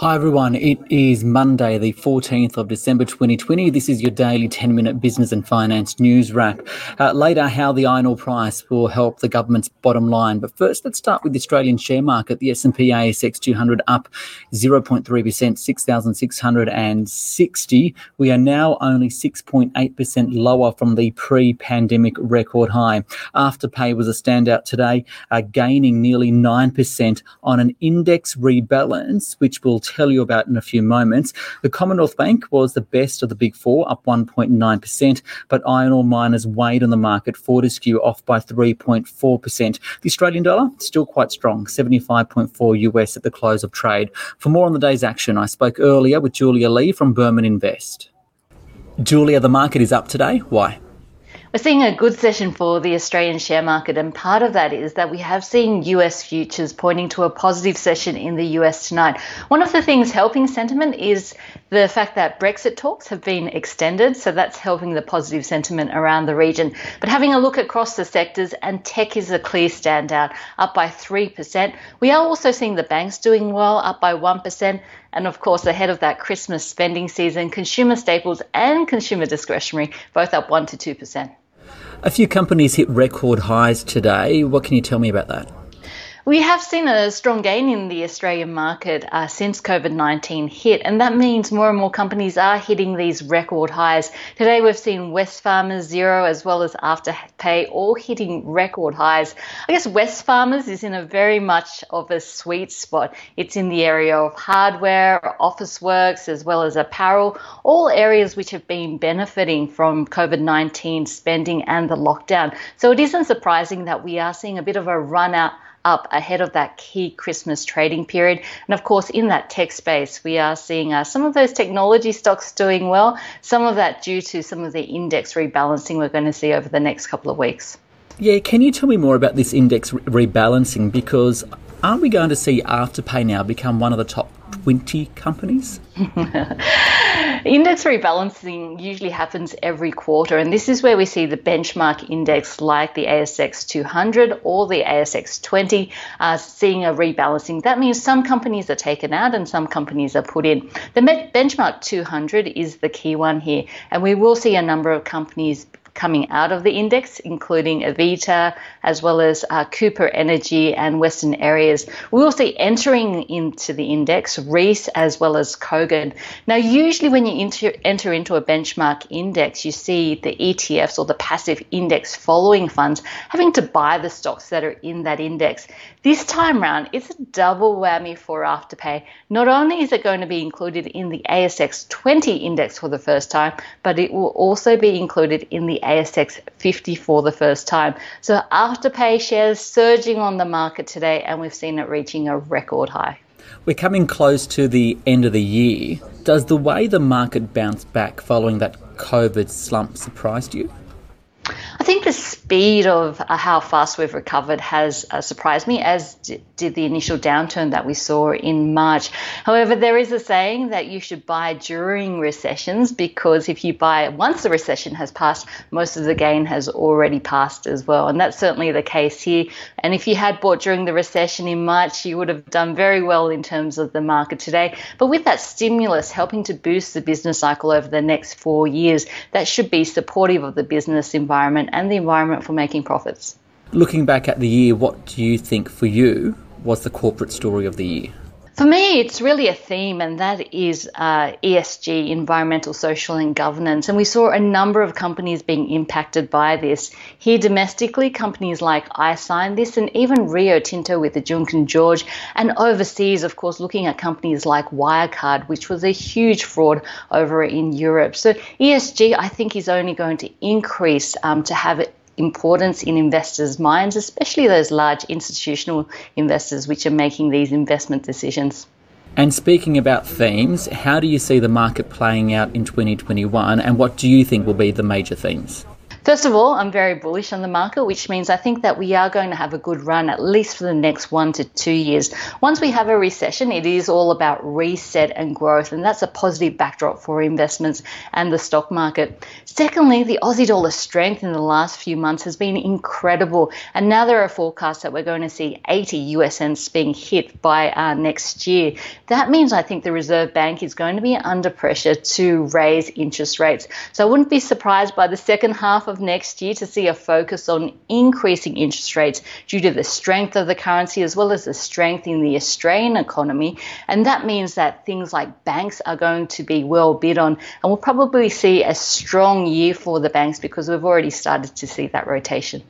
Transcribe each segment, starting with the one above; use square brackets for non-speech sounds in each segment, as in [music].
Hi everyone, it is Monday, the 14th of December 2020. This is your daily 10 minute business and finance news wrap. Uh, later, how the iron ore price will help the government's bottom line. But first, let's start with the Australian share market. The S&P ASX 200 up 0.3%, 6,660. We are now only 6.8% lower from the pre-pandemic record high. Afterpay was a standout today, uh, gaining nearly 9% on an index rebalance, which will tell you about in a few moments. The Commonwealth Bank was the best of the big four, up 1.9%, but iron ore miners weighed on the market. Fortescue off by 3.4%. The Australian dollar still quite strong, 75.4 US at the close of trade. For more on the day's action, I spoke earlier with Julia Lee from Burman Invest. Julia, the market is up today. Why? We're seeing a good session for the Australian share market, and part of that is that we have seen US futures pointing to a positive session in the US tonight. One of the things helping sentiment is the fact that Brexit talks have been extended, so that's helping the positive sentiment around the region. But having a look across the sectors, and tech is a clear standout, up by 3%. We are also seeing the banks doing well, up by 1%. And of course, ahead of that Christmas spending season, consumer staples and consumer discretionary both up 1% to 2%. A few companies hit record highs today. What can you tell me about that? We have seen a strong gain in the Australian market uh, since COVID 19 hit, and that means more and more companies are hitting these record highs. Today, we've seen Wesfarmers, Xero as well as Afterpay all hitting record highs. I guess Wesfarmers is in a very much of a sweet spot. It's in the area of hardware, Officeworks, as well as apparel, all areas which have been benefiting from COVID 19 spending and the lockdown. So it isn't surprising that we are seeing a bit of a run out up ahead of that key Christmas trading period. And of course, in that tech space, we are seeing uh, some of those technology stocks doing well, some of that due to some of the index rebalancing we're going to see over the next couple of weeks. Yeah, can you tell me more about this index re- rebalancing? Because aren't we going to see Afterpay now become one of the top 20 companies? [laughs] index rebalancing usually happens every quarter, and this is where we see the benchmark index like the ASX 200 or the ASX 20 uh, seeing a rebalancing. That means some companies are taken out and some companies are put in. The benchmark 200 is the key one here, and we will see a number of companies coming out of the index, including Avita, as well as uh, Cooper Energy and Western Areas. We will see entering into the index Reece as well as Kogan. Now, usually when you enter, enter into a benchmark index, you see the ETFs or the passive index following funds having to buy the stocks that are in that index. This time round, it's a double whammy for Afterpay. Not only is it going to be included in the ASX 20 index for the first time, but it will also be included in the ASX 50 for the first time. So Afterpay shares surging on the market today, and we've seen it reaching a record high. We're coming close to the end of the year. Does the way the market bounced back following that COVID slump surprised you? Think the speed of uh, how fast we've recovered has uh, surprised me, as d- did the initial downturn that we saw in March. However, there is a saying that you should buy during recessions because if you buy once the recession has passed, most of the gain has already passed as well. And that's certainly the case here. And if you had bought during the recession in March, you would have done very well in terms of the market today. But with that stimulus helping to boost the business cycle over the next four years, that should be supportive of the business environment and the environment for making profits. Looking back at the year, what do you think for you was the corporate story of the year? For me, it's really a theme, and that is uh, ESG, environmental, social, and governance. And we saw a number of companies being impacted by this. Here domestically, companies like iSignthis, and even Rio Tinto with the Juukan Gorge, And overseas, of course, looking at companies like Wirecard, which was a huge fraud over in Europe. So ESG, I think, is only going to increase um, to have importance in investors' minds, especially those large institutional investors which are making these investment decisions. And speaking about themes, how do you see the market playing out in 2021 and what do you think will be the major themes? First of all, I'm very bullish on the market, which means I think that we are going to have a good run at least for the next one to two years. Once we have a recession, it is all about reset and growth, and that's a positive backdrop for investments and the stock market. Secondly, the Aussie dollar strength in the last few months has been incredible, and now there are forecasts that we're going to see 80 US cents being hit by uh, next year. That means I think the Reserve Bank is going to be under pressure to raise interest rates. So I wouldn't be surprised by the second half of next year to see a focus on increasing interest rates due to the strength of the currency as well as the strength in the Australian economy. And that means that things like banks are going to be well bid on. And we'll probably see a strong year for the banks because we've already started to see that rotation.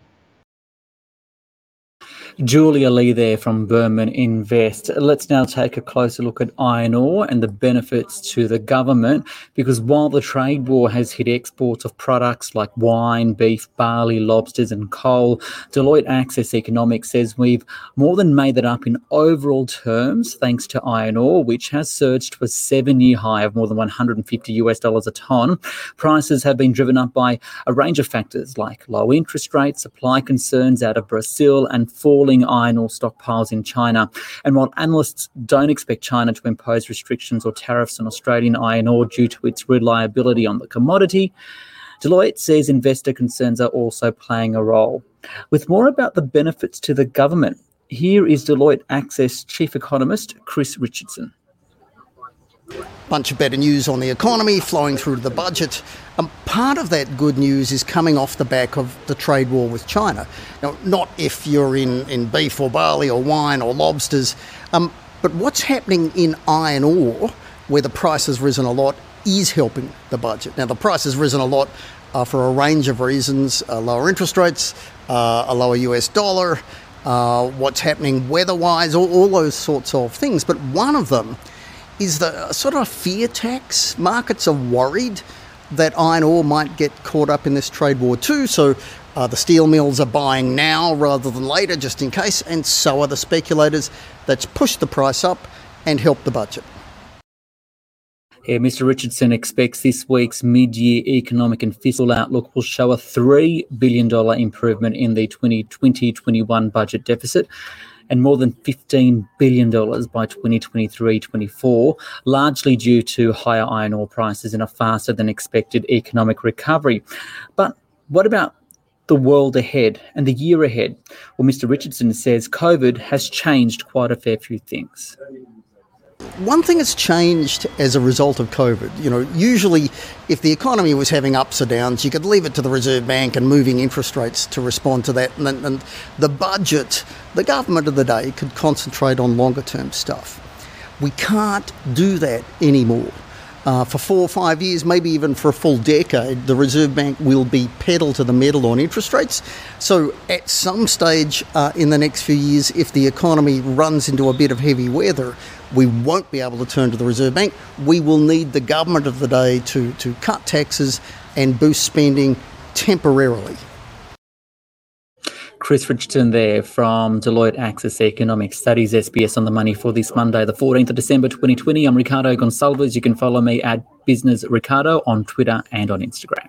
Julia Lee there from Burman Invest. Let's now take a closer look at iron ore and the benefits to the government because while the trade war has hit exports of products like wine, beef, barley, lobsters, and coal, Deloitte Access Economics says we've more than made that up in overall terms thanks to iron ore, which has surged to a seven year high of more than 150 US dollars a tonne. Prices have been driven up by a range of factors like low interest rates, supply concerns out of Brazil, and falling falling iron ore stockpiles in China. And while analysts don't expect China to impose restrictions or tariffs on Australian iron ore due to its reliability on the commodity, Deloitte says investor concerns are also playing a role. With more about the benefits to the government, here is Deloitte Access Chief Economist Chris Richardson bunch of better news on the economy flowing through to the budget. Um, part of that good news is coming off the back of the trade war with China. Now, not if you're in, in beef or barley or wine or lobsters, um, but what's happening in iron ore, where the price has risen a lot, is helping the budget. Now, the price has risen a lot uh, for a range of reasons uh, lower interest rates, uh, a lower US dollar, uh, what's happening weather wise, all, all those sorts of things. But one of them is the sort of fear tax. Markets are worried that iron ore might get caught up in this trade war too. So uh, the steel mills are buying now rather than later, just in case, and so are the speculators. That's pushed the price up and helped the budget. Yeah, Mr. Richardson expects this week's mid year economic and fiscal outlook will show a $3 billion improvement in the 2020 21 budget deficit and more than $15 billion by 2023 24, largely due to higher iron ore prices and a faster than expected economic recovery. But what about the world ahead and the year ahead? Well, Mr. Richardson says COVID has changed quite a fair few things one thing that's changed as a result of COVID, you know, usually if the economy was having ups or downs, you could leave it to the Reserve Bank and moving interest rates to respond to that. And, and the budget, the government of the day could concentrate on longer term stuff. We can't do that anymore. Uh, for four or five years, maybe even for a full decade, the Reserve Bank will be pedal to the metal on interest rates. So, at some stage uh, in the next few years, if the economy runs into a bit of heavy weather, we won't be able to turn to the Reserve Bank. We will need the government of the day to, to cut taxes and boost spending temporarily. Chris Richardson there from Deloitte Access Economic Studies, SBS on the Money for this Monday, the 14th of December 2020. I'm Ricardo Gonçalves. You can follow me at Business Ricardo on Twitter and on Instagram.